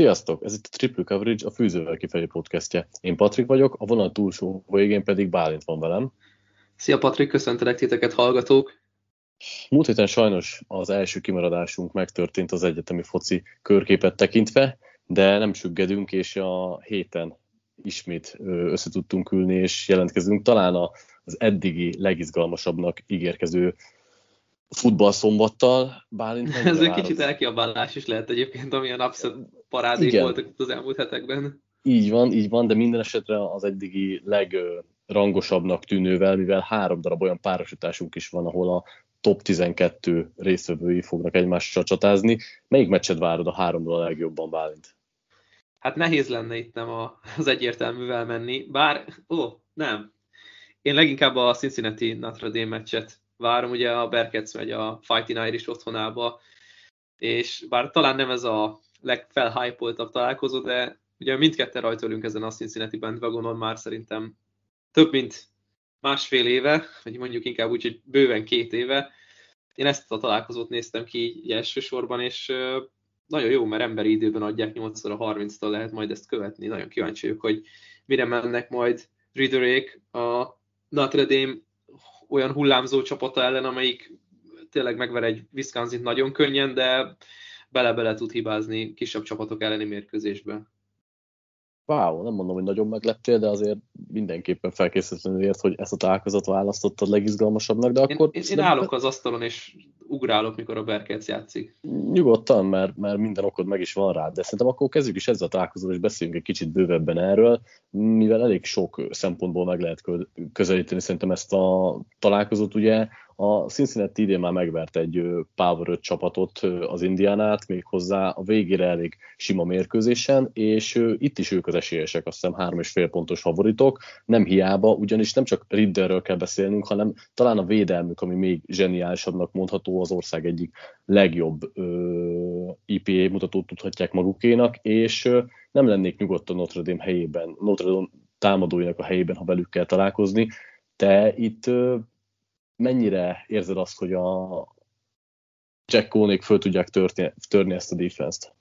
Sziasztok! Ez itt a Triple Coverage, a Fűzővel kifelé podcastje. Én Patrik vagyok, a vonal túlsó végén pedig Bálint van velem. Szia Patrik, köszöntelek titeket hallgatók! Múlt héten sajnos az első kimaradásunk megtörtént az egyetemi foci körképet tekintve, de nem süggedünk, és a héten ismét összetudtunk ülni, és jelentkezünk talán az eddigi legizgalmasabbnak ígérkező futball szombattal. Bálint Ez egy kicsit elkiabálás is lehet egyébként, amilyen abszolút parádék Igen. voltak az elmúlt hetekben. Így van, így van, de minden esetre az eddigi legrangosabbnak tűnővel, mivel három darab olyan párosításunk is van, ahol a top 12 részvevői fognak egymással csatázni. Melyik meccset várod a háromból a legjobban, Bálint? Hát nehéz lenne itt nem az egyértelművel menni, bár, ó, nem. Én leginkább a Cincinnati Notre Dame meccset várom, ugye a Berkets megy a Fighting Irish otthonába, és bár talán nem ez a legfelhypoltabb találkozó, de ugye mindketten rajtolunk ezen a Cincinnati bandwagonon már szerintem több mint másfél éve, vagy mondjuk inkább úgy, hogy bőven két éve. Én ezt a találkozót néztem ki így elsősorban, és nagyon jó, mert emberi időben adják 8 a 30-tól lehet majd ezt követni. Nagyon kíváncsi vagyok, hogy mire mennek majd Riderék a Notre Dame olyan hullámzó csapata ellen, amelyik tényleg megver egy wisconsin nagyon könnyen, de bele-bele tud hibázni kisebb csapatok elleni mérkőzésbe. Wow, nem mondom, hogy nagyon megleptél, de azért mindenképpen felkészületlenül ért, hogy ezt a találkozat választottad legizgalmasabbnak, de akkor... Én, én, én állok az asztalon, és ugrálok, mikor a Berkec játszik. Nyugodtan, mert, mert minden okod meg is van rá, de szerintem akkor kezdjük is ezzel a találkozóval, és beszéljünk egy kicsit bővebben erről, mivel elég sok szempontból meg lehet közelíteni szerintem ezt a találkozót, ugye a Cincinnati idén már megvert egy Power 5 csapatot az Indiánát, méghozzá a végére elég sima mérkőzésen, és itt is ők az esélyesek, azt hiszem három és fél pontos favoritok, nem hiába, ugyanis nem csak Ridderről kell beszélnünk, hanem talán a védelmük, ami még zseniálisabbnak mondható, az ország egyik legjobb ö, IPA mutatót tudhatják magukénak, és ö, nem lennék nyugodtan Notre Dame helyében, Notre Dame támadóinak a helyében, ha velük kell találkozni, de itt ö, mennyire érzed azt, hogy a Jack Kónék föl tudják törni, törni ezt a defense-t?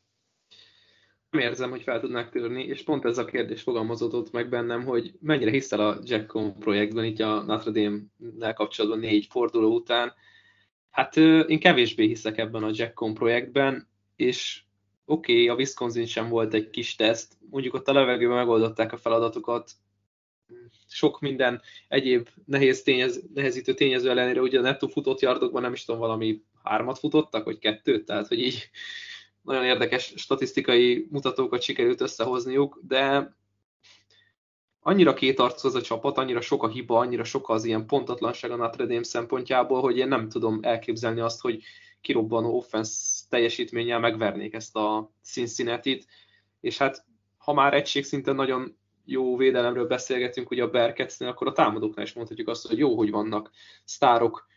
Nem érzem, hogy fel tudnák törni, és pont ez a kérdés fogalmazódott meg bennem, hogy mennyire hiszel a Jack Cohn projektben, így a Notre Dame-nel kapcsolatban négy forduló után. Hát én kevésbé hiszek ebben a Jack Cohn projektben, és oké, okay, a Wisconsin sem volt egy kis teszt, mondjuk ott a levegőben megoldották a feladatokat, sok minden egyéb nehéz tényez, nehezítő tényező ellenére, ugye a nettó futott yardokban nem is tudom, valami hármat futottak, vagy kettőt, tehát hogy így nagyon érdekes statisztikai mutatókat sikerült összehozniuk, de annyira kétarcú az a csapat, annyira sok a hiba, annyira sok az ilyen pontatlanság a Notre Dame szempontjából, hogy én nem tudom elképzelni azt, hogy kirobbanó offense teljesítménnyel megvernék ezt a Cincinnati-t, és hát ha már egység szinten nagyon jó védelemről beszélgetünk, ugye a Berketsnél, akkor a támadóknál is mondhatjuk azt, hogy jó, hogy vannak sztárok,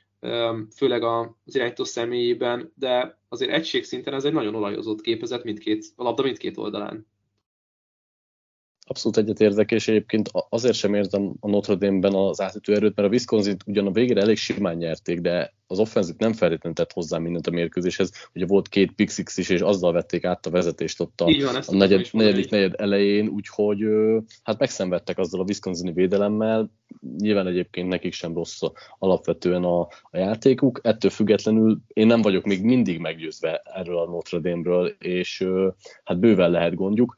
főleg az irányító személyében, de azért egységszinten ez egy nagyon olajozott képezet mindkét, a labda mindkét oldalán. Abszolút egyetértek, és egyébként azért sem érzem a Notre Dame-ben az átütő erőt, mert a Wisconsin ugyan a végére elég simán nyerték, de az offenzit nem feltétlenül tett hozzá mindent a mérkőzéshez. Ugye volt két pick six is, és azzal vették át a vezetést ott a, van, a negyed, negyedik negyed elején, úgyhogy hát megszenvedtek azzal a Wisconsin védelemmel. Nyilván egyébként nekik sem rossz alapvetően a, a játékuk. Ettől függetlenül én nem vagyok még mindig meggyőzve erről a Notre Dame-ről, és hát bőven lehet gondjuk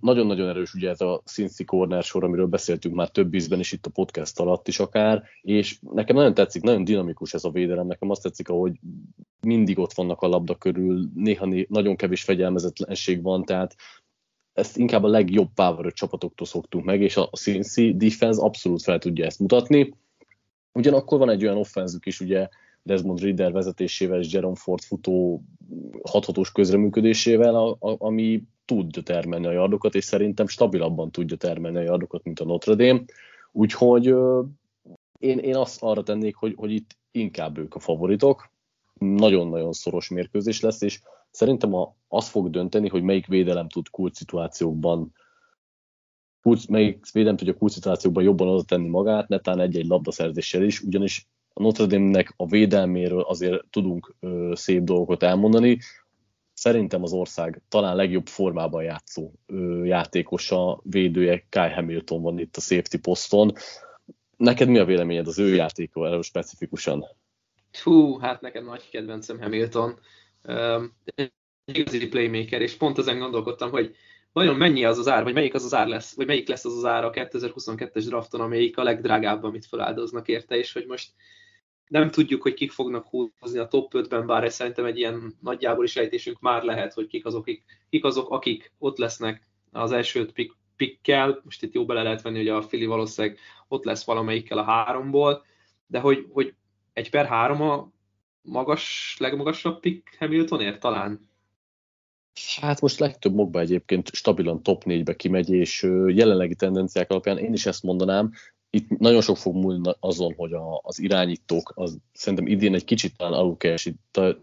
nagyon-nagyon erős ugye ez a Cincy Corner sor, amiről beszéltünk már több ízben is itt a podcast alatt is akár, és nekem nagyon tetszik, nagyon dinamikus ez a védelem, nekem azt tetszik, ahogy mindig ott vannak a labda körül, néha né- nagyon kevés fegyelmezetlenség van, tehát ezt inkább a legjobb power csapatoktól szoktunk meg, és a Cincy defense abszolút fel tudja ezt mutatni. Ugyanakkor van egy olyan offenzük is, ugye Desmond Reader vezetésével és Jerome Ford futó hathatós közreműködésével, a, a, ami tudja termelni a yardokat, és szerintem stabilabban tudja termelni a yardokat, mint a Notre Dame. Úgyhogy én, én azt arra tennék, hogy, hogy itt inkább ők a favoritok. Nagyon-nagyon szoros mérkőzés lesz, és szerintem a, az fog dönteni, hogy melyik védelem tud kult szituációkban kulcs, melyik védelem tudja kult szituációkban jobban oda tenni magát, netán egy-egy labdaszerzéssel is, ugyanis a Notre Dame-nek a védelméről azért tudunk ö, szép dolgokat elmondani, szerintem az ország talán legjobb formában játszó játékosa, védője Kai Hamilton van itt a safety poszton. Neked mi a véleményed az ő játékról erről specifikusan? Hú, hát nekem nagy kedvencem Hamilton. Um, igazi playmaker, és pont ezen gondolkodtam, hogy vajon mennyi az az ár, vagy melyik az az ár lesz, vagy melyik lesz az az ár a 2022-es drafton, amelyik a legdrágább, amit feláldoznak érte, és hogy most nem tudjuk, hogy kik fognak húzni a top 5-ben, bár ez szerintem egy ilyen nagyjából is ejtésünk már lehet, hogy kik azok, akik, kik azok, akik ott lesznek az első pick, pickkel, most itt jó bele lehet venni, hogy a Fili valószínűleg ott lesz valamelyikkel a háromból, de hogy, hogy egy per három a magas, legmagasabb pick Hamiltonért talán? Hát most legtöbb mokba egyébként stabilan top 4-be kimegy, és jelenlegi tendenciák alapján én is ezt mondanám, itt nagyon sok fog múlni azon, hogy a, az irányítók, az, szerintem idén egy kicsit talán alul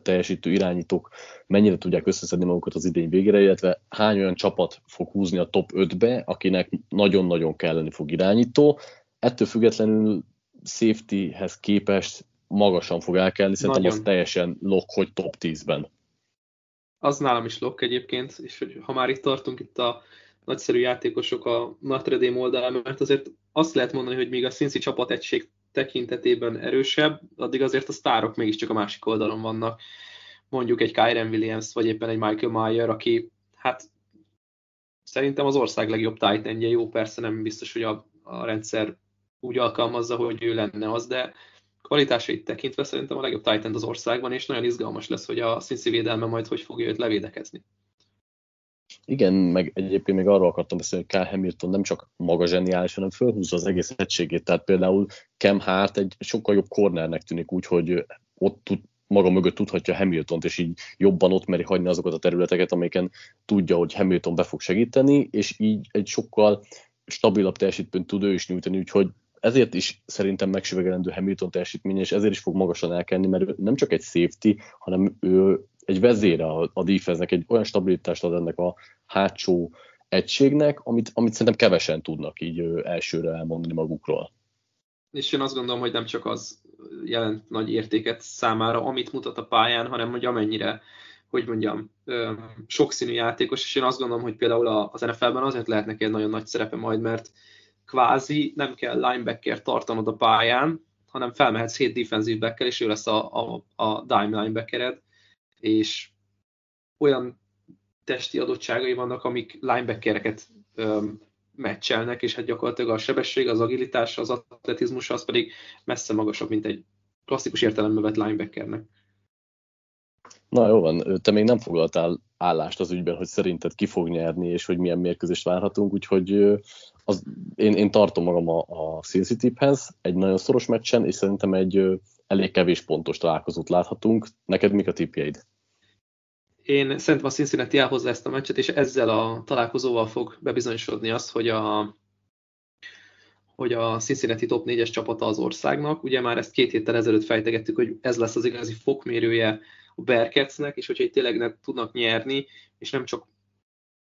teljesítő irányítók mennyire tudják összeszedni magukat az idény végére, illetve hány olyan csapat fog húzni a top 5-be, akinek nagyon-nagyon kelleni fog irányító. Ettől függetlenül safetyhez képest magasan fog elkelni, szerintem nagyon. az teljesen lock, hogy top 10-ben. Az nálam is lock egyébként, és hogy ha már itt tartunk itt a nagyszerű játékosok a Notre Dame oldalán, mert azért azt lehet mondani, hogy míg a Cincy csapat egység tekintetében erősebb, addig azért a sztárok mégiscsak a másik oldalon vannak. Mondjuk egy Kyren Williams, vagy éppen egy Michael Mayer, aki hát szerintem az ország legjobb titan jó persze nem biztos, hogy a, a rendszer úgy alkalmazza, hogy ő lenne az, de kvalitásait tekintve szerintem a legjobb Titan az országban, és nagyon izgalmas lesz, hogy a Cincy védelme majd hogy fogja őt levédekezni. Igen, meg egyébként még arról akartam beszélni, hogy Kyle Hamilton nem csak maga zseniális, hanem fölhúzza az egész egységét. Tehát például Cam Hart egy sokkal jobb cornernek tűnik úgy, hogy ott tud, maga mögött tudhatja Hamiltont, és így jobban ott meri hagyni azokat a területeket, amiken tudja, hogy Hamilton be fog segíteni, és így egy sokkal stabilabb teljesítményt tud ő is nyújtani, úgyhogy ezért is szerintem megsüvegelendő Hamilton teljesítménye, és ezért is fog magasan elkenni, mert ő nem csak egy safety, hanem ő egy vezére a, a defense egy olyan stabilitást ad ennek a hátsó egységnek, amit, amit szerintem kevesen tudnak így elsőre elmondani magukról. És én azt gondolom, hogy nem csak az jelent nagy értéket számára, amit mutat a pályán, hanem hogy amennyire, hogy mondjam, sokszínű játékos, és én azt gondolom, hogy például az NFL-ben azért lehet neki egy nagyon nagy szerepe majd, mert kvázi nem kell linebacker tartanod a pályán, hanem felmehetsz 7 defensív backkel, és ő lesz a, a, a dime linebackered, és olyan testi adottságai vannak, amik linebackereket meccselnek, és hát gyakorlatilag a sebesség, az agilitás, az atletizmus az pedig messze magasabb, mint egy klasszikus értelemben vett linebackernek. Na jó van, te még nem foglaltál állást az ügyben, hogy szerinted ki fog nyerni, és hogy milyen mérkőzést várhatunk, úgyhogy az, én, én tartom magam a, a Cincinnati-hez egy nagyon szoros meccsen, és szerintem egy elég kevés pontos találkozót láthatunk. Neked mik a tippjeid? Én szerintem a Cincinnati elhozza ezt a meccset, és ezzel a találkozóval fog bebizonyosodni azt, hogy a, hogy a Cincinnati top 4-es csapata az országnak. Ugye már ezt két héttel ezelőtt fejtegettük, hogy ez lesz az igazi fokmérője a Bearcatsnek, és hogyha itt tényleg nem tudnak nyerni, és nem csak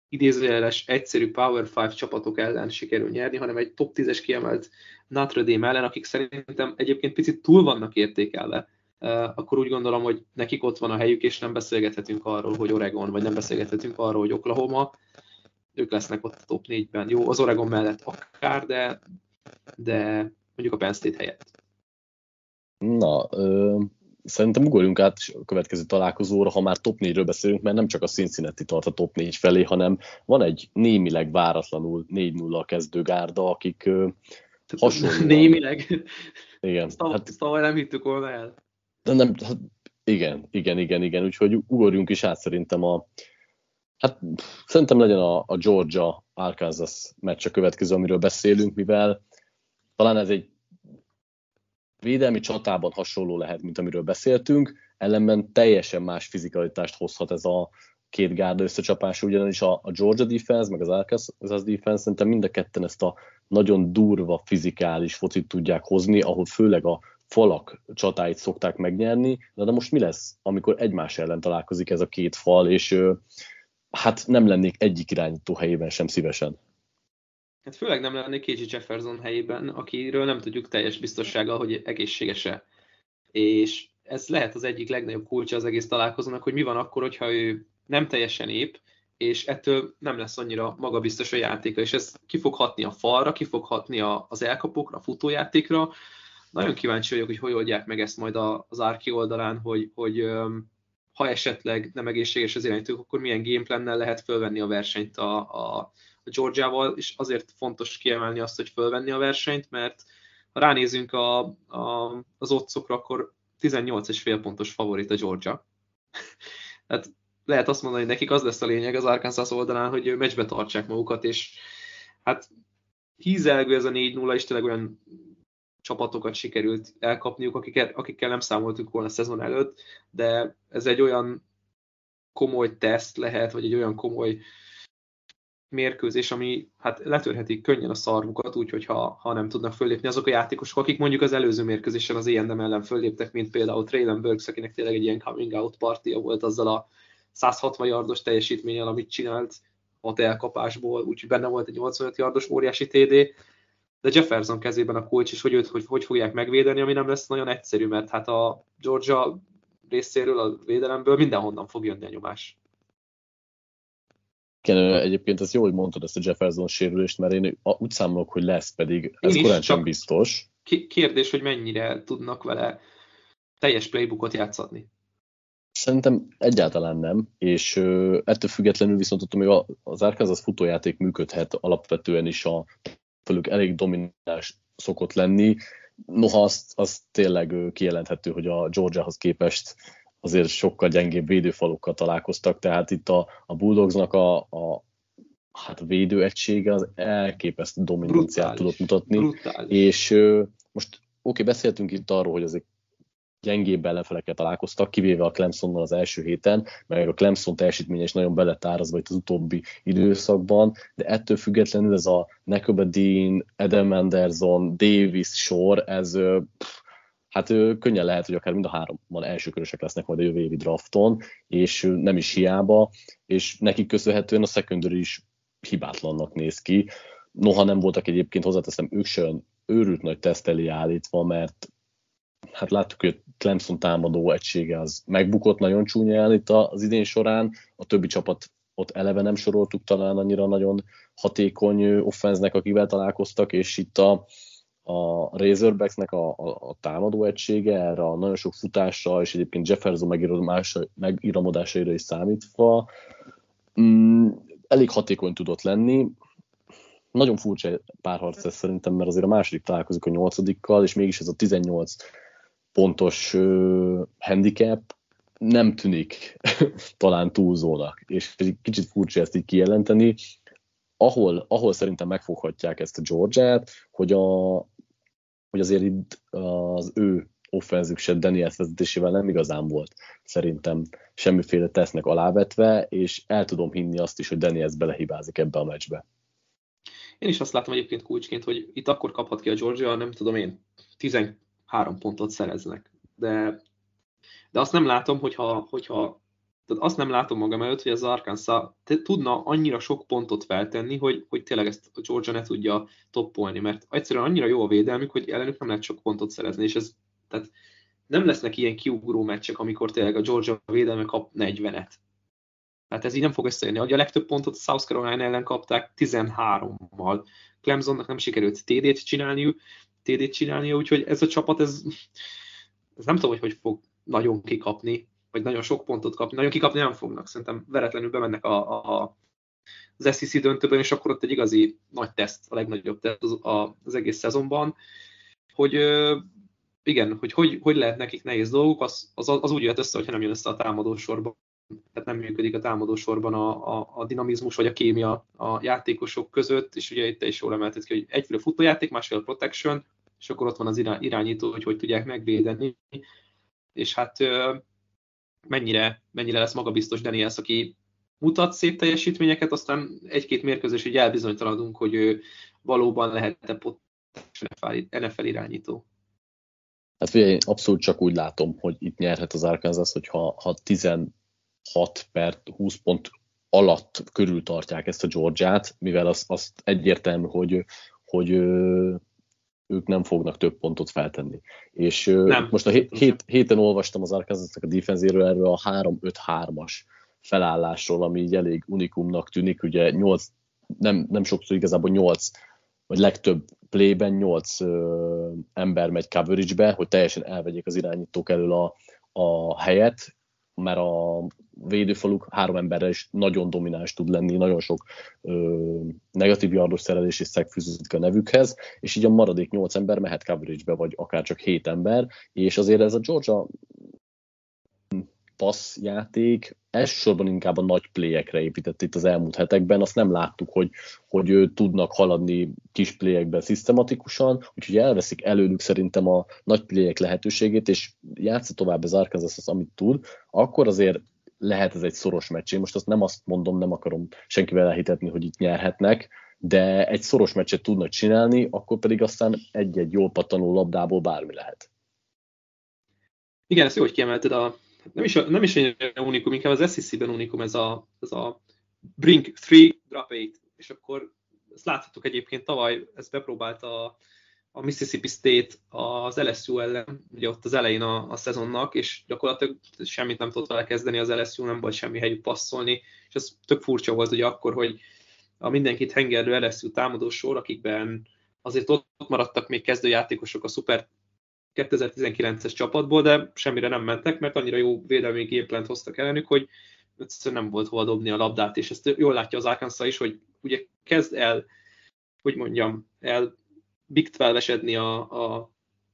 idézőjeles egyszerű Power 5 csapatok ellen sikerül nyerni, hanem egy top 10-es kiemelt Notre Dame ellen, akik szerintem egyébként picit túl vannak értékelve, akkor úgy gondolom, hogy nekik ott van a helyük, és nem beszélgethetünk arról, hogy Oregon, vagy nem beszélgethetünk arról, hogy Oklahoma, ők lesznek ott a top 4-ben. Jó, az Oregon mellett akár, de, de mondjuk a Penn State helyett. Na, ö, szerintem ugorjunk át a következő találkozóra, ha már top 4-ről beszélünk, mert nem csak a Cincinnati tart a top 4 felé, hanem van egy némileg váratlanul 4-0 kezdő gárda, akik hasonlóan... Némileg? Igen. Ezt, hát, ezt nem hittük volna el. De nem, hát igen, igen, igen, igen, úgyhogy ugorjunk is át szerintem a Hát szerintem legyen a, a Georgia Arkansas meccs a következő, amiről beszélünk, mivel talán ez egy védelmi csatában hasonló lehet, mint amiről beszéltünk, ellenben teljesen más fizikalitást hozhat ez a két gárda összecsapás, ugyanis a, a Georgia defense, meg az Arkansas defense szerintem mind a ketten ezt a nagyon durva fizikális focit tudják hozni, ahol főleg a falak csatáit szokták megnyerni, de, de most mi lesz, amikor egymás ellen találkozik ez a két fal, és hát nem lennék egyik irányító helyében sem szívesen. Hát főleg nem lennék Kézsi Jefferson helyében, akiről nem tudjuk teljes biztossággal, hogy egészséges-e. És ez lehet az egyik legnagyobb kulcsa az egész találkozónak, hogy mi van akkor, hogyha ő nem teljesen épp, és ettől nem lesz annyira magabiztos a játéka, és ez ki fog hatni a falra, ki fog hatni az elkapokra, a futójátékra. Nagyon kíváncsi vagyok, hogy hogy oldják meg ezt majd az Árki oldalán, hogy, hogy ha esetleg nem egészséges az irányítók, akkor milyen gameplannel lehet fölvenni a versenyt a, a, a Georgiával, és azért fontos kiemelni azt, hogy fölvenni a versenyt, mert ha ránézünk a, a, az otcokra, akkor 18,5 pontos favorit a Georgia. Tehát lehet azt mondani, hogy nekik az lesz a lényeg az Arkansas oldalán, hogy meccsbe tartsák magukat, és hát hízelgő ez a 4-0, és tényleg olyan csapatokat sikerült elkapniuk, akiket, akikkel nem számoltunk volna a szezon előtt, de ez egy olyan komoly teszt lehet, vagy egy olyan komoly mérkőzés, ami hát letörheti könnyen a szarvukat, úgyhogy ha, ha nem tudnak föllépni azok a játékosok, akik mondjuk az előző mérkőzésen az ENDM ellen fölléptek, mint például Traylon Burks, akinek tényleg egy ilyen coming out partia volt azzal a 160 yardos teljesítménnyel, amit csinált hat elkapásból, úgyhogy benne volt egy 85 yardos óriási TD, de Jefferson kezében a kulcs is, hogy őt hogy, hogy fogják megvédeni, ami nem lesz nagyon egyszerű, mert hát a Georgia részéről, a védelemből mindenhonnan fog jönni a nyomás. Igen, egyébként ez jó, hogy mondtad ezt a Jefferson sérülést, mert én úgy számolok, hogy lesz, pedig ez én korán sem biztos. Kérdés, hogy mennyire tudnak vele teljes playbookot játszani. Szerintem egyáltalán nem, és ettől függetlenül viszont ott még az Arkansas futójáték működhet alapvetően is a fölük elég domináns szokott lenni. Noha azt, azt tényleg kijelenthető, hogy a Georgiahoz képest azért sokkal gyengébb védőfalukkal találkoztak, tehát itt a, a Bulldogsnak a, a hát védőegysége az elképesztő dominanciát tudott mutatni, brutális. és most oké, okay, beszéltünk itt arról, hogy ezek gyengébb ellenfelekkel találkoztak, kivéve a Clemsonnal az első héten, meg a Clemson teljesítménye is nagyon beletárazva itt az utóbbi időszakban, de ettől függetlenül ez a Nekobedin, Adam Anderson, Davis sor, ez pff, hát könnyen lehet, hogy akár mind a háromban elsőkörösek lesznek majd a jövő évi drafton, és nem is hiába, és nekik köszönhetően a secondary is hibátlannak néz ki. Noha nem voltak egyébként, hozzáteszem, ők sem őrült nagy teszt állítva, mert hát láttuk, hogy a Clemson támadó egysége az megbukott nagyon csúnyán itt az idén során, a többi csapat ott eleve nem soroltuk talán annyira nagyon hatékony offenznek, akivel találkoztak, és itt a, a Razorbacks-nek a, a, a támadó egysége erre a nagyon sok futásra, és egyébként Jefferson megíramodásaira is számítva, mm, elég hatékony tudott lenni. Nagyon furcsa párharc ez szerintem, mert azért a második találkozik a nyolcadikkal, és mégis ez a 18 pontos uh, handicap nem tűnik talán túlzónak, és egy kicsit furcsa ezt így kijelenteni. Ahol, ahol szerintem megfoghatják ezt a Georgia-t, hogy, a, hogy azért itt az ő offenzük se Daniels vezetésével nem igazán volt szerintem semmiféle tesznek alávetve, és el tudom hinni azt is, hogy Daniels belehibázik ebbe a meccsbe. Én is azt látom egyébként kulcsként, hogy itt akkor kaphat ki a Georgia, nem tudom én, három pontot szereznek. De, de azt nem látom, hogyha, hogyha tehát azt nem látom magam előtt, hogy az Arkansas tudna annyira sok pontot feltenni, hogy, hogy tényleg ezt a Georgia ne tudja toppolni, mert egyszerűen annyira jó a védelmük, hogy ellenük nem lehet sok pontot szerezni, és ez tehát nem lesznek ilyen kiugró meccsek, amikor tényleg a Georgia védelme kap 40-et. Tehát ez így nem fog összejönni. Ugye a legtöbb pontot a South Carolina ellen kapták 13-mal. Clemsonnak nem sikerült TD-t csinálniuk, TD-t csinálnia, úgyhogy ez a csapat, ez, ez nem tudom, hogy hogy fog nagyon kikapni, vagy nagyon sok pontot kapni. Nagyon kikapni nem fognak, szerintem veretlenül bemennek a, a, az SEC döntőben, és akkor ott egy igazi nagy teszt, a legnagyobb teszt az, a, az egész szezonban, hogy igen, hogy, hogy hogy lehet nekik nehéz dolguk, az, az, az úgy jött össze, hogyha nem jön össze a támadó sorban. Tehát nem működik a támadó sorban a, a, a dinamizmus vagy a kémia a játékosok között, és ugye itt is jól emeltet ki, hogy egyféle futójáték, másfél protection, és akkor ott van az irányító, hogy hogy tudják megvédeni. És hát mennyire, mennyire lesz magabiztos Daniels, aki mutat szép teljesítményeket, aztán egy-két mérkőzés így elbizonytalanodunk, hogy ő valóban lehet-e NFL irányító. Hát figyelj, én abszolút csak úgy látom, hogy itt nyerhet az Arkansas, hogyha ha 16 per 20 pont alatt körül tartják ezt a Georgiát, mivel azt, azt egyértelmű, hogy, hogy ők nem fognak több pontot feltenni. És nem. most a hét, hét, héten olvastam az arkansas a defenzéről erről a 3-5-3-as felállásról, ami így elég unikumnak tűnik. Ugye 8, nem, nem sokszor igazából 8, vagy legtöbb playben 8 ö, ember megy coverage-be, hogy teljesen elvegyék az irányítók elől a, a helyet, mert a védőfaluk három emberre is nagyon domináns tud lenni, nagyon sok ö, negatív yardos szerelés és szegfűződik a nevükhez, és így a maradék nyolc ember mehet coverage-be, vagy akár csak hét ember, és azért ez a Georgia passzjáték elsősorban inkább a nagy pléjekre épített itt az elmúlt hetekben, azt nem láttuk, hogy, hogy ő tudnak haladni kis pléjekben szisztematikusan, úgyhogy elveszik előlük szerintem a nagy pléjek lehetőségét, és játsza tovább az Arkansas az, amit tud, akkor azért lehet ez egy szoros meccs. Én most azt nem azt mondom, nem akarom senkivel elhitetni, hogy itt nyerhetnek, de egy szoros meccset tudnak csinálni, akkor pedig aztán egy-egy jól pattanó labdából bármi lehet. Igen, ezt jó, hogy kiemelted a nem is, nem is egy unikum, inkább az SEC-ben unikum ez a, ez a bring three, drop eight, és akkor ezt láthattuk egyébként tavaly, ezt bepróbálta a, a Mississippi State az LSU ellen, ugye ott az elején a, a szezonnak, és gyakorlatilag semmit nem tudott vele kezdeni az LSU, nem volt semmi helyük passzolni, és ez tök furcsa volt ugye akkor, hogy a mindenkit hengerlő LSU támadó sor, akikben azért ott maradtak még kezdőjátékosok a szuper 2019-es csapatból, de semmire nem mentek, mert annyira jó védelmi géplent hoztak ellenük, hogy egyszerűen nem volt hova dobni a labdát, és ezt jól látja az Arkansas is, hogy ugye kezd el, hogy mondjam, el Big 12 a, a,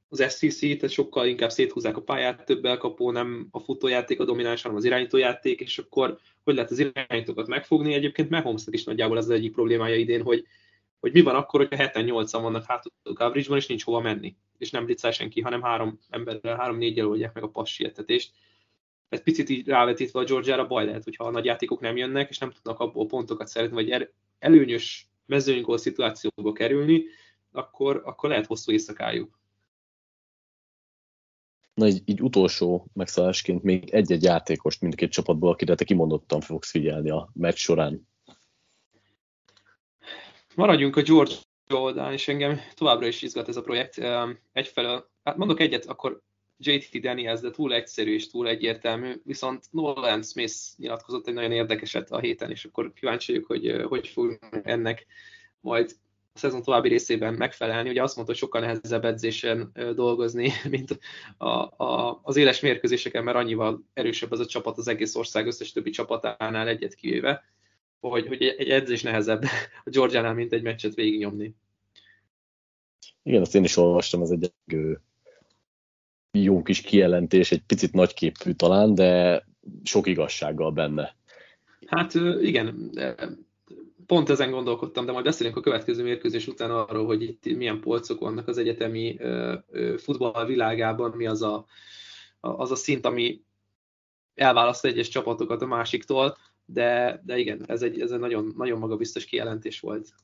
az SCC, tehát sokkal inkább széthúzzák a pályát, több elkapó, nem a futójáték a domináns, hanem az irányítójáték, és akkor hogy lehet az irányítókat megfogni? Egyébként Mahomesnak is nagyjából ez az egyik problémája idén, hogy hogy mi van akkor, hogyha 7-8-an vannak hátul coverage és nincs hova menni, és nem blitzál senki, hanem három emberrel, három-négyel oldják meg a passz sietetést. Ez picit így rávetítve a Georgiára baj lehet, hogyha a nagy játékok nem jönnek, és nem tudnak abból pontokat szeretni, vagy előnyös mezőnygól szituációba kerülni, akkor, akkor lehet hosszú éjszakájuk. Na, így, így utolsó megszállásként még egy-egy játékost mindkét csapatból, akire te kimondottan fogsz figyelni a meccs során maradjunk a George oldalán, és engem továbbra is izgat ez a projekt. Egyfelől, hát mondok egyet, akkor JT Daniels, de túl egyszerű és túl egyértelmű, viszont Nolan Smith nyilatkozott egy nagyon érdekeset a héten, és akkor kíváncsi vagyok, hogy hogy fog ennek majd a szezon további részében megfelelni. Ugye azt mondta, hogy sokkal nehezebb edzésen dolgozni, mint a, a, az éles mérkőzéseken, mert annyival erősebb az a csapat az egész ország összes többi csapatánál egyet kivéve hogy, hogy egy edzés nehezebb a Georgiánál, mint egy meccset végignyomni. Igen, azt én is olvastam, ez egy jó kis kijelentés, egy picit nagyképű talán, de sok igazsággal benne. Hát igen, pont ezen gondolkodtam, de majd beszélünk a következő mérkőzés után arról, hogy itt milyen polcok vannak az egyetemi futball világában, mi az a, az a szint, ami elválaszt egyes csapatokat a másiktól de, de igen, ez egy, ez egy nagyon, nagyon magabiztos kijelentés volt.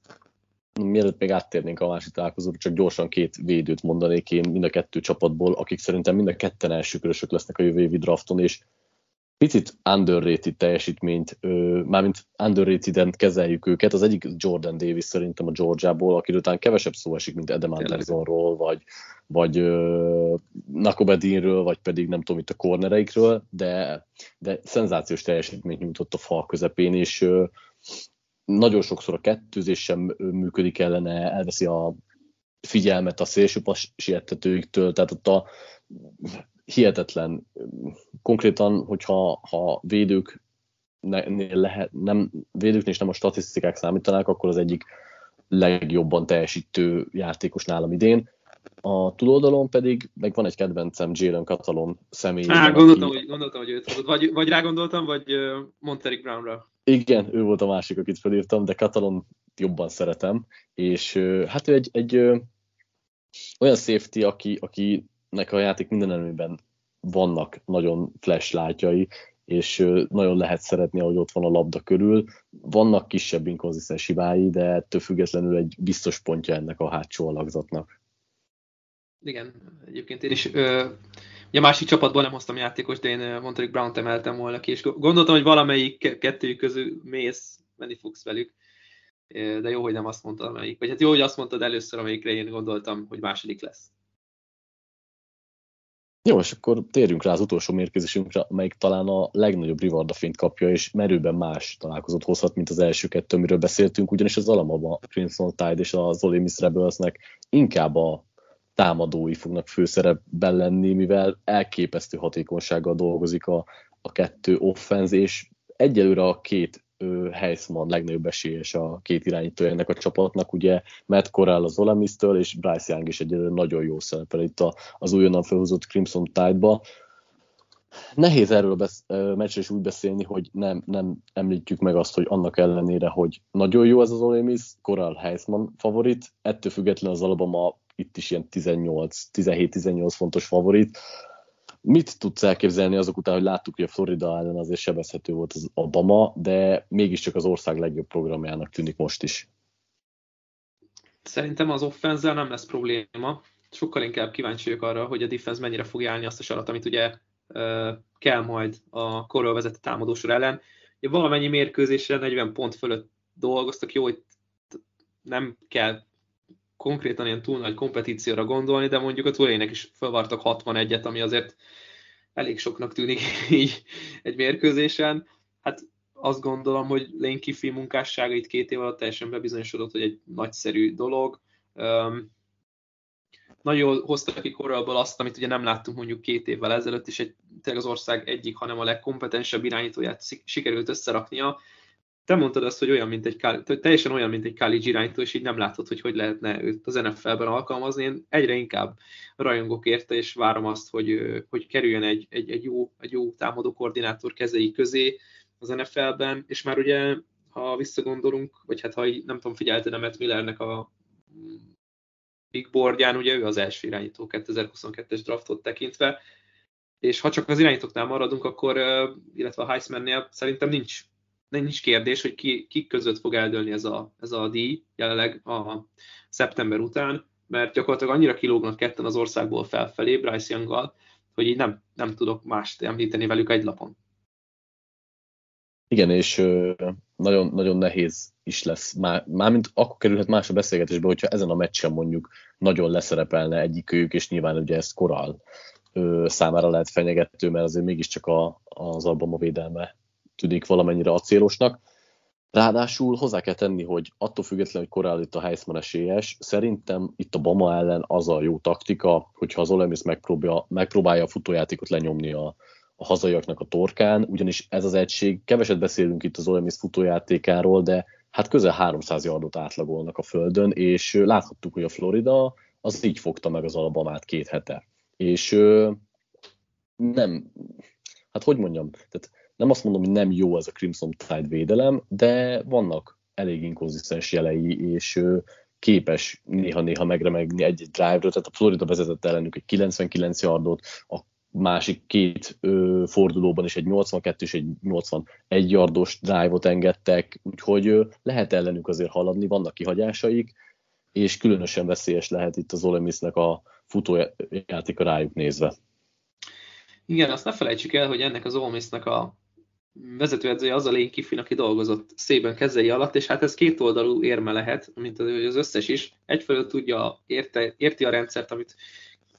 Mielőtt még áttérnénk a másik találkozóra, csak gyorsan két védőt mondanék én mind a kettő csapatból, akik szerintem mind a ketten elsőkörösök lesznek a jövő évi drafton, és picit underrated teljesítményt, mármint underrated-en kezeljük őket. Az egyik Jordan Davis szerintem a Georgiából, akiről talán kevesebb szó esik, mint Edem Andersonról, vagy, vagy uh, Nakobedinről, vagy pedig nem tudom, itt a cornereikről, de, de szenzációs teljesítményt nyújtott a fal közepén, és uh, nagyon sokszor a kettőzés sem működik ellene, elveszi a figyelmet a szélsőpas sietetőiktől, tehát ott a hihetetlen. Konkrétan, hogyha ha védők lehet, nem, védőknél is nem a statisztikák számítanák, akkor az egyik legjobban teljesítő játékos nálam idén. A túloldalon pedig meg van egy kedvencem Jalen Catalon személyében. Á, gondoltam, aki... hogy, gondoltam, hogy őt hozod. Vagy, vagy rá gondoltam, vagy uh, Monteric Brownra. Igen, ő volt a másik, akit felírtam, de Catalon jobban szeretem, és uh, hát ő egy, egy uh, olyan safety, aki, aki nek a játék minden elemében vannak nagyon flashlightjai, és nagyon lehet szeretni, ahogy ott van a labda körül. Vannak kisebb inkonzisztens hibái, de ettől függetlenül egy biztos pontja ennek a hátsó alakzatnak. Igen, egyébként én is ö, ugye a másik csapatból nem hoztam játékos, de én Monteric Brown-t emeltem volna ki, és gondoltam, hogy valamelyik kettőjük közül mész, menni fogsz velük, de jó, hogy nem azt mondtad, amelyik. Vagy hát jó, hogy azt mondtad először, amelyikre én gondoltam, hogy második lesz. Jó, és akkor térjünk rá az utolsó mérkőzésünkre, amelyik talán a legnagyobb rivardafényt kapja, és merőben más találkozót hozhat, mint az első kettő, amiről beszéltünk, ugyanis az Alabama Crimson Tide és az Ole Miss Rebelsnek inkább a támadói fognak főszerepben lenni, mivel elképesztő hatékonysággal dolgozik a, a kettő offenz, és egyelőre a két Heisman legnagyobb esélyes a két irányítója ennek a csapatnak, ugye Matt Corral az Olemisztől, és Bryce Young is egyelőre nagyon jó szerepel itt a, az újonnan felhúzott Crimson Tide-ba. Nehéz erről a meccsről is úgy beszélni, hogy nem, nem említjük meg azt, hogy annak ellenére, hogy nagyon jó ez az Ole Miss, Corral Heisman favorit, ettől függetlenül az Alabama itt is ilyen 18, 17-18 fontos favorit. Mit tudsz elképzelni azok után, hogy láttuk, hogy a Florida ellen azért sebezhető volt az Obama, de mégiscsak az ország legjobb programjának tűnik most is? Szerintem az offenzel nem lesz probléma. Sokkal inkább kíváncsi vagyok arra, hogy a defense mennyire fog állni azt a sarat, amit ugye kell majd a korról vezető támadósor ellen. Ugye valamennyi mérkőzésre 40 pont fölött dolgoztak, jó, hogy nem kell konkrétan ilyen túl nagy kompetícióra gondolni, de mondjuk a Tulének is felvartak 61-et, ami azért elég soknak tűnik így egy mérkőzésen. Hát azt gondolom, hogy Lane Kiffey munkássága itt két év alatt teljesen bebizonyosodott, hogy egy nagyszerű dolog. Um, nagyon hoztak ki korralból azt, amit ugye nem láttunk mondjuk két évvel ezelőtt, és egy, tényleg az ország egyik, hanem a legkompetensebb irányítóját sikerült összeraknia te mondtad azt, hogy olyan, mint egy, teljesen olyan, mint egy college irányító, és így nem látod, hogy hogy lehetne őt az NFL-ben alkalmazni. Én egyre inkább rajongok érte, és várom azt, hogy, hogy kerüljön egy, egy, egy, jó, egy jó támadó koordinátor kezei közé az NFL-ben, és már ugye, ha visszagondolunk, vagy hát ha nem tudom, figyelted Matt Millernek a big boardján, ugye ő az első irányító 2022-es draftot tekintve, és ha csak az irányítóknál maradunk, akkor, illetve a Heismannél szerintem nincs nincs kérdés, hogy ki, kik között fog eldőlni ez a, ez a díj jelenleg a szeptember után, mert gyakorlatilag annyira kilógnak ketten az országból felfelé Bryce young hogy így nem, nem tudok mást említeni velük egy lapon. Igen, és nagyon, nagyon nehéz is lesz. Már, mármint akkor kerülhet más a beszélgetésbe, hogyha ezen a meccsen mondjuk nagyon leszerepelne egyikőjük, és nyilván ugye ez koral számára lehet fenyegető, mert azért mégiscsak a, az Alabama védelme tűnik valamennyire acélosnak. Ráadásul hozzá kell tenni, hogy attól függetlenül, hogy korál itt a Heisman esélyes, szerintem itt a Bama ellen az a jó taktika, hogyha az Ole Miss megpróbálja, megpróbálja a futójátékot lenyomni a, a hazaiaknak a torkán, ugyanis ez az egység, keveset beszélünk itt az Ole Miss futójátékáról, de hát közel 300 yardot átlagolnak a földön, és láthattuk, hogy a Florida az így fogta meg az Alabamát két hete. És nem, hát hogy mondjam, tehát nem azt mondom, hogy nem jó ez a Crimson Tide védelem, de vannak elég inkonzisztens jelei, és képes néha-néha megremegni egy-egy drive-ra, tehát a Florida vezetett ellenük egy 99 yardot, a másik két ö, fordulóban is egy 82 és egy 81 yardos drive-ot engedtek, úgyhogy ö, lehet ellenük azért haladni, vannak kihagyásaik, és különösen veszélyes lehet itt az Ole a futójátéka rájuk nézve. Igen, azt ne felejtsük el, hogy ennek az Ole a vezetőedzője az a Lane Kiffin, aki dolgozott szében kezei alatt, és hát ez két oldalú érme lehet, mint az összes is. Egyfelől tudja, érte, érti a rendszert, amit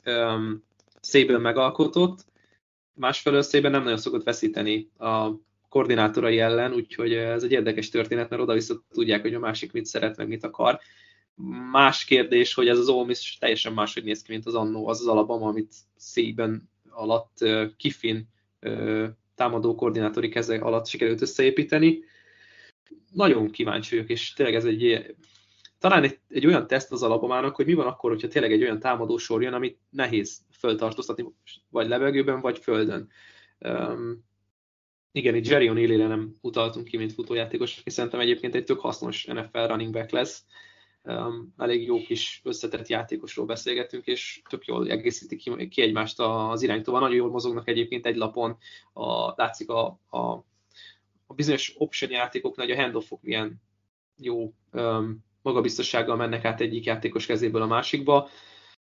um, szében megalkotott, másfelől szében nem nagyon szokott veszíteni a koordinátorai ellen, úgyhogy ez egy érdekes történet, mert oda-vissza tudják, hogy a másik mit szeret, meg mit akar. Más kérdés, hogy ez az Ole Miss teljesen máshogy néz ki, mint az annó, az az Alabama, amit szében alatt uh, Kiffin uh, támadó koordinátori keze alatt sikerült összeépíteni. Nagyon kíváncsi vagyok, és tényleg ez egy talán egy, egy olyan teszt az alapomának, hogy mi van akkor, hogyha tényleg egy olyan támadó sor jön, amit nehéz föltartóztatni, vagy levegőben, vagy földön. Um, igen, itt Jerry O'Neillére nem utaltunk ki, mint futójátékos, és szerintem egyébként egy tök hasznos NFL running back lesz elég jó kis összetett játékosról beszélgetünk, és tök jól egészítik ki, ki egymást az iránytóval. Nagyon jól mozognak egyébként egy lapon, a, látszik a, a, a bizonyos option játékoknál, hogy a handoffok milyen jó um, magabiztossággal mennek át egyik játékos kezéből a másikba,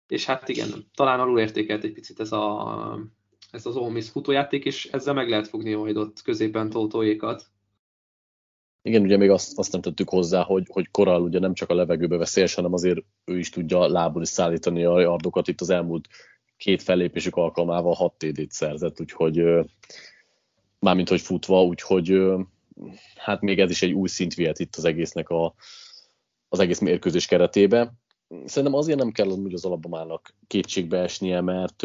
és hát igen, talán alul értékelt egy picit ez, a, ez az Ole Miss futójáték, és ezzel meg lehet fogni majd ott középen tótóékat. Igen, ugye még azt, azt nem tettük hozzá, hogy, hogy Koral ugye nem csak a levegőbe veszélyes, hanem azért ő is tudja lából is szállítani a yardokat. Itt az elmúlt két fellépésük alkalmával 6 TD-t szerzett, úgyhogy mármint hogy futva, úgyhogy hát még ez is egy új szint vihet itt az egésznek a, az egész mérkőzés keretébe. Szerintem azért nem kell hogy az alabamának kétségbe esnie, mert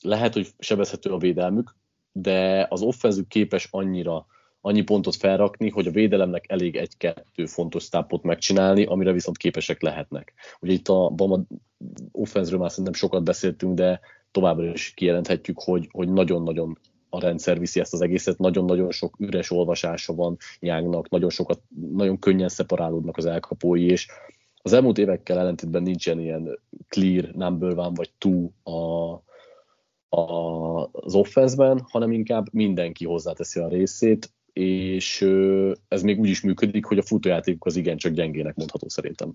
lehet, hogy sebezhető a védelmük, de az offenzük képes annyira annyi pontot felrakni, hogy a védelemnek elég egy-kettő fontos stápot megcsinálni, amire viszont képesek lehetnek. Ugye itt a Bama offenzről már szerintem sokat beszéltünk, de továbbra is kijelenthetjük, hogy, hogy nagyon-nagyon a rendszer viszi ezt az egészet, nagyon-nagyon sok üres olvasása van nyágnak, nagyon sokat, nagyon könnyen szeparálódnak az elkapói, és az elmúlt évekkel ellentétben nincsen ilyen clear number one vagy two a, a, az offenszben, hanem inkább mindenki hozzáteszi a részét, és ez még úgy is működik, hogy a futójátékuk az igencsak gyengének mondható szerintem.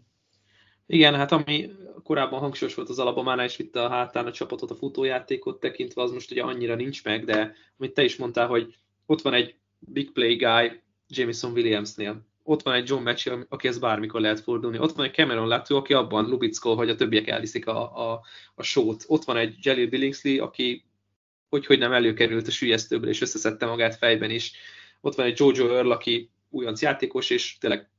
Igen, hát ami korábban hangsúlyos volt az Alabamánál, és vitte a hátán a csapatot a futójátékot tekintve, az most ugye annyira nincs meg, de amit te is mondtál, hogy ott van egy big play guy Jameson Williamsnél, ott van egy John Matchell, aki ez bármikor lehet fordulni, ott van egy Cameron Lattu, aki abban lubickol, hogy a többiek elviszik a, a, a sót, ott van egy Jelly Billingsley, aki hogy, hogy nem előkerült a sülyeztőből, és összeszedte magát fejben is, ott van egy Jojo Earl, aki újonc játékos, és tényleg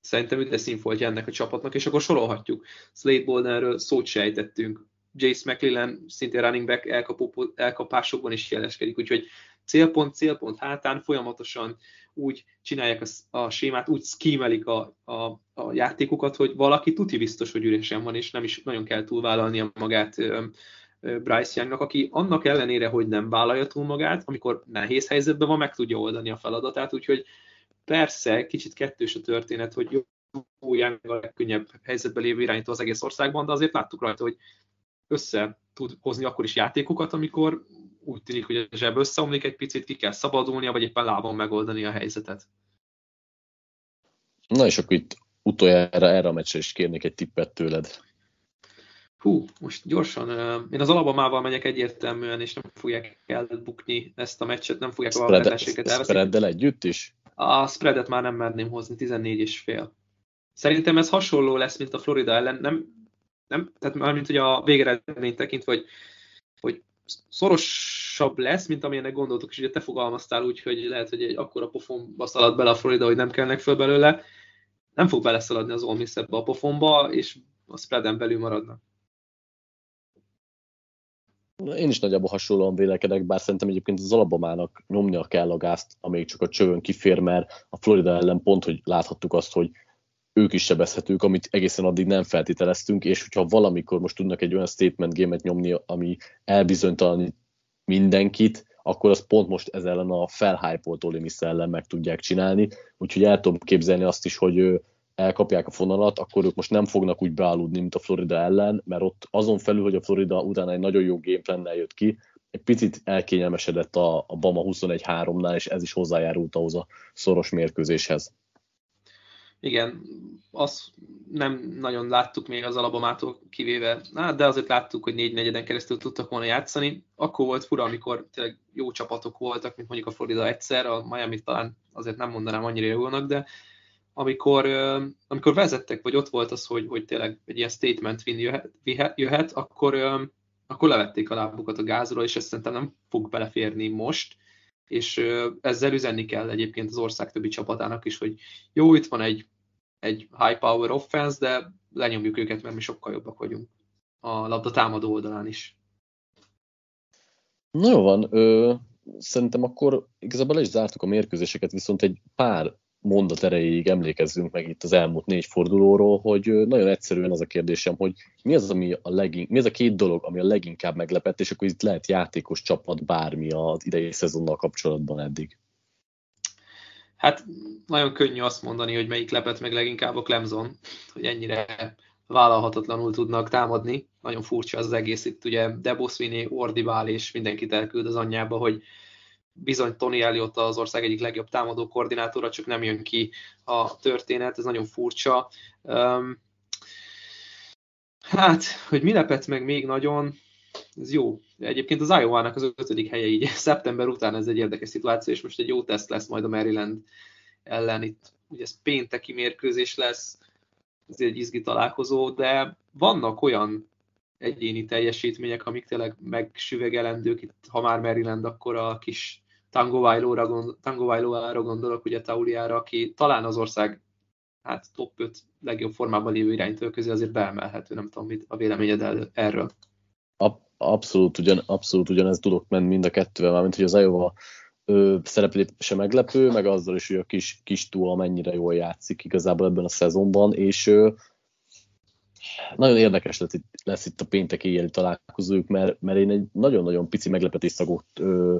szerintem üde színfoltja ennek a csapatnak, és akkor sorolhatjuk. Slade Boldenről szót sejtettünk, Jace McLellan szintén running back elkapó, elkapásokban is jeleskedik, úgyhogy célpont, célpont hátán folyamatosan úgy csinálják a, a sémát, úgy skímelik a, a, a játékokat, hogy valaki tuti biztos, hogy üresen van, és nem is nagyon kell túlvállalnia magát Bryce Youngnak, aki annak ellenére, hogy nem vállalja túl magát, amikor nehéz helyzetben van, meg tudja oldani a feladatát, úgyhogy persze kicsit kettős a történet, hogy jó, Young a legkönnyebb helyzetben lévő irányító az egész országban, de azért láttuk rajta, hogy össze tud hozni akkor is játékokat, amikor úgy tűnik, hogy a zseb összeomlik egy picit, ki kell szabadulnia, vagy éppen lábon megoldani a helyzetet. Na és akkor itt utoljára erre a meccsre is kérnék egy tippet tőled. Hú, most gyorsan, én az alabamával megyek egyértelműen, és nem fogják elbukni ezt a meccset, nem fogják a vereséget elveszni. Spreaddel együtt is? A spreadet már nem merném hozni, 14 és fél. Szerintem ez hasonló lesz, mint a Florida ellen, nem, nem tehát már mint hogy a végeredményt tekintve, hogy, hogy szorosabb lesz, mint amilyenek gondoltuk, és ugye te fogalmaztál úgy, hogy lehet, hogy egy akkora pofonba szalad bele a Florida, hogy nem kellnek föl belőle, nem fog beleszaladni az Ole Miss ebbe a pofonba, és a spreaden belül maradnak. Én is nagyjából hasonlóan vélekedek, bár szerintem egyébként az alabamának nyomnia kell a gázt, amíg csak a csövön kifér, mert a Florida ellen pont, hogy láthattuk azt, hogy ők is sebezhetők, amit egészen addig nem feltételeztünk, és hogyha valamikor most tudnak egy olyan statement gémet nyomni, ami elbizonytalanít mindenkit, akkor az pont most ez ellen a felhypolt Olimis ellen meg tudják csinálni, úgyhogy el tudom képzelni azt is, hogy elkapják a fonalat, akkor ők most nem fognak úgy beállódni, mint a Florida ellen, mert ott azon felül, hogy a Florida utána egy nagyon jó gameplannel jött ki, egy picit elkényelmesedett a, a Bama 21-3-nál, és ez is hozzájárult ahhoz a szoros mérkőzéshez. Igen, azt nem nagyon láttuk még az Alabamától kivéve, hát, de azért láttuk, hogy négy negyeden keresztül tudtak volna játszani. Akkor volt fura, amikor tényleg jó csapatok voltak, mint mondjuk a Florida egyszer, a Miami talán azért nem mondanám annyira jónak, de amikor, amikor vezettek, vagy ott volt az, hogy, hogy tényleg egy ilyen statement win jöhet, jöhet akkor, akkor levették a lábukat a gázról, és ezt szerintem nem fog beleférni most, és ezzel üzenni kell egyébként az ország többi csapatának is, hogy jó, itt van egy, egy high power offense, de lenyomjuk őket, mert mi sokkal jobbak vagyunk a labda támadó oldalán is. Na jó van, ö, szerintem akkor igazából le is zártuk a mérkőzéseket, viszont egy pár mondat erejéig emlékezzünk meg itt az elmúlt négy fordulóról, hogy nagyon egyszerűen az a kérdésem, hogy mi az, ami a legink, mi az a két dolog, ami a leginkább meglepett, és akkor itt lehet játékos csapat bármi az idei szezonnal kapcsolatban eddig. Hát nagyon könnyű azt mondani, hogy melyik lepett meg leginkább a Clemson, hogy ennyire vállalhatatlanul tudnak támadni. Nagyon furcsa az, egész itt, ugye Debosvini, Ordibál és mindenkit elküld az anyjába, hogy bizony Tony Elliott az ország egyik legjobb támadó koordinátora, csak nem jön ki a történet, ez nagyon furcsa. Um, hát, hogy mi lepett meg még nagyon, ez jó. Egyébként az Iowa-nak az ötödik helye így szeptember után ez egy érdekes szituáció, és most egy jó teszt lesz majd a Maryland ellen. Itt ugye ez pénteki mérkőzés lesz, ez egy izgi találkozó, de vannak olyan egyéni teljesítmények, amik tényleg megsüvegelendők, itt, ha már Maryland, akkor a kis Tango Vailoa-ra gondolok, ugye Tauliára, aki talán az ország hát top 5 legjobb formában lévő iránytól közé azért beemelhető, nem tudom, mit a véleményed erről. Abszolút, ugyan, abszolút ugyanez tudok menni mind a kettővel, mármint hogy az Iowa szereplése meglepő, meg azzal is, hogy a kis, kis túl mennyire jól játszik igazából ebben a szezonban, és ö, nagyon érdekes lesz itt, lesz itt a péntek éjjeli találkozójuk, mert, mert én egy nagyon-nagyon pici meglepetés szagot ö,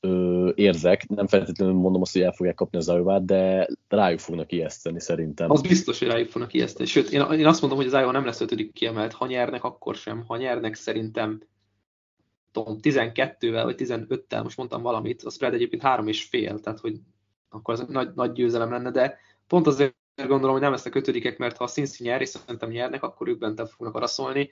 ö, érzek. Nem feltétlenül mondom azt, hogy el fogják kapni az Iowa-t, de rájuk fognak ijeszteni szerintem. Az biztos, hogy rájuk fognak ijeszteni. Sőt, én, én azt mondom, hogy az Iowa nem lesz ötödik kiemelt. Ha nyernek, akkor sem. Ha nyernek, szerintem tudom, 12-vel vagy 15-tel, most mondtam valamit, a spread egyébként 3 és fél, tehát hogy akkor az nagy, nagy győzelem lenne, de pont azért gondolom, hogy nem lesznek ötödikek, mert ha a Cincy nyer, és szerintem nyernek, akkor ők bent fognak araszolni.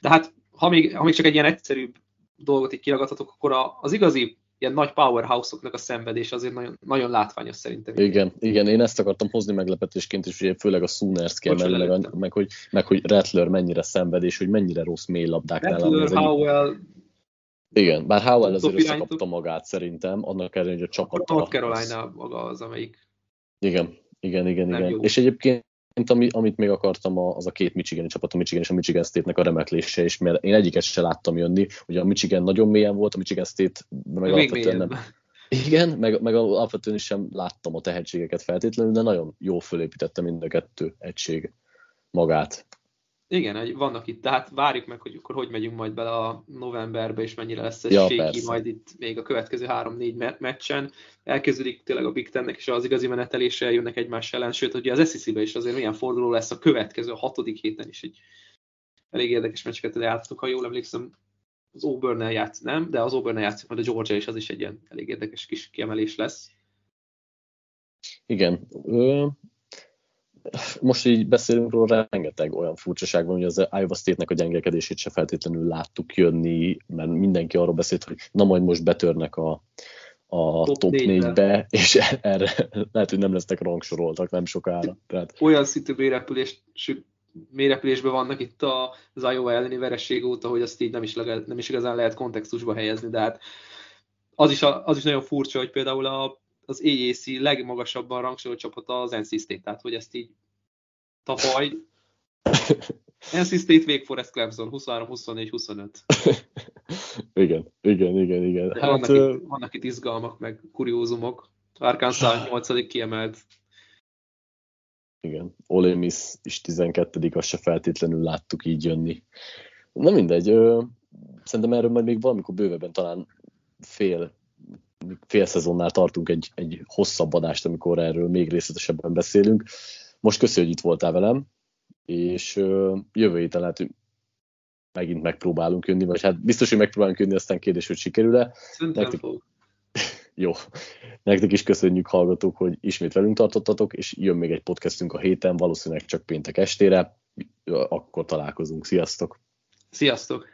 De hát, ha még, ha még csak egy ilyen egyszerűbb dolgot így kiragadhatok, akkor a, az igazi ilyen nagy powerhouse-oknak a szenvedés azért nagyon, nagyon látványos szerintem. Igen, igen, én ezt akartam hozni meglepetésként, és ugye főleg a Sooners kell, meg, meg, hogy, meg hogy Rattler mennyire szenved, és hogy mennyire rossz mély labdák Rattler, Howell, igen, bár Howell azért összekapta magát szerintem, annak ellenére, hogy a csapat... North Carolina maga az, amelyik... Igen, igen, igen, igen. Jó. És egyébként ami, amit még akartam, az a két Michigani csapat, a Michigan és a Michigan State-nek a remeklése, és mert én egyiket se láttam jönni, ugye a Michigan nagyon mélyen volt, a Michigan State meg még alapvetően nem. Igen, meg, meg alapvetően is sem láttam a tehetségeket feltétlenül, de nagyon jól fölépítette mind a kettő egység magát. Igen, vannak itt, tehát várjuk meg, hogy akkor hogy megyünk majd bele a novemberbe, és mennyire lesz ez ja, séki majd itt még a következő három-négy meccsen. Elkezdődik tényleg a Big Tennek és az igazi menetelése, jönnek egymás ellen, sőt, ugye az SEC-be is azért milyen forduló lesz a következő, a hatodik héten is egy elég érdekes meccseket játszottuk, ha jól emlékszem, az auburn játsz, nem, de az auburn játszik majd a Georgia, és az is egy ilyen elég érdekes kis kiemelés lesz. Igen most így beszélünk róla, rengeteg olyan furcsaság van, hogy az Iowa State-nek a gyengekedését se feltétlenül láttuk jönni, mert mindenki arról beszélt, hogy na majd most betörnek a, a top, top 4-be, és erre lehet, hogy nem lesznek rangsoroltak nem sokára. Tehát... Olyan szintű mérepülés, mérepülésben vannak itt az Iowa elleni vereség óta, hogy azt így nem is, nem is igazán lehet kontextusba helyezni, de hát az is, a, az is nagyon furcsa, hogy például a az AAC legmagasabban rangsorolt csapata az NC State, tehát hogy ezt így tavaly NC State, Wake Forest, Clemson 23, 24, 25. igen, igen, igen, igen. hát, vannak, uh... itt, vannak itt izgalmak, meg kuriózumok. Arkansas 8. kiemelt. Igen, Ole Miss is 12 azt se feltétlenül láttuk így jönni. Na mindegy, szerintem erről majd még valamikor bővebben talán fél fél szezonnál tartunk egy, egy hosszabb adást, amikor erről még részletesebben beszélünk. Most köszönjük, hogy itt voltál velem, és jövő héten lehet, megint megpróbálunk jönni, vagy hát biztos, hogy megpróbálunk jönni, aztán kérdés, hogy sikerül-e. Nektek... Jó. Nektek is köszönjük, hallgatók, hogy ismét velünk tartottatok, és jön még egy podcastünk a héten, valószínűleg csak péntek estére. Akkor találkozunk. Sziasztok! Sziasztok!